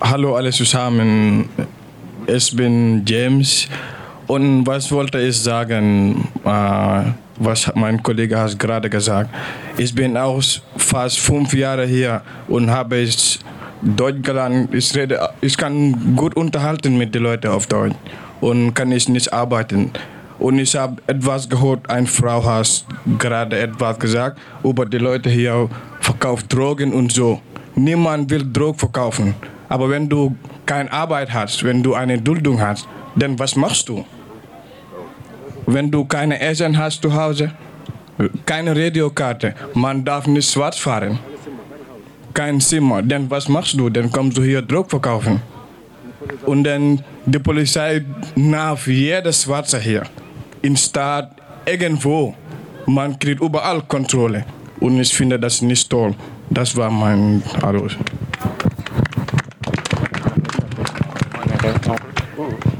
Hallo alle zusammen, ich bin James und was wollte ich sagen, äh, was mein Kollege hat gerade gesagt. Ich bin auch fast fünf Jahre hier und habe Deutsch gelernt. Ich, rede, ich kann gut unterhalten mit den Leuten auf Deutsch und kann ich nicht arbeiten. Und ich habe etwas gehört, eine Frau hat gerade etwas gesagt über die Leute hier verkauft Drogen und so. Niemand will Drogen verkaufen. Aber wenn du keine Arbeit hast, wenn du eine Duldung hast, dann was machst du? Wenn du keine Essen hast zu Hause, keine Radiokarte, man darf nicht schwarz fahren, kein Zimmer, dann was machst du? Dann kommst du hier Drogen verkaufen. Und dann die Polizei nach jeder Schwarze hier. In Stadt, irgendwo. Man kriegt überall Kontrolle. Und ich finde das nicht toll. Das war mein Hallo.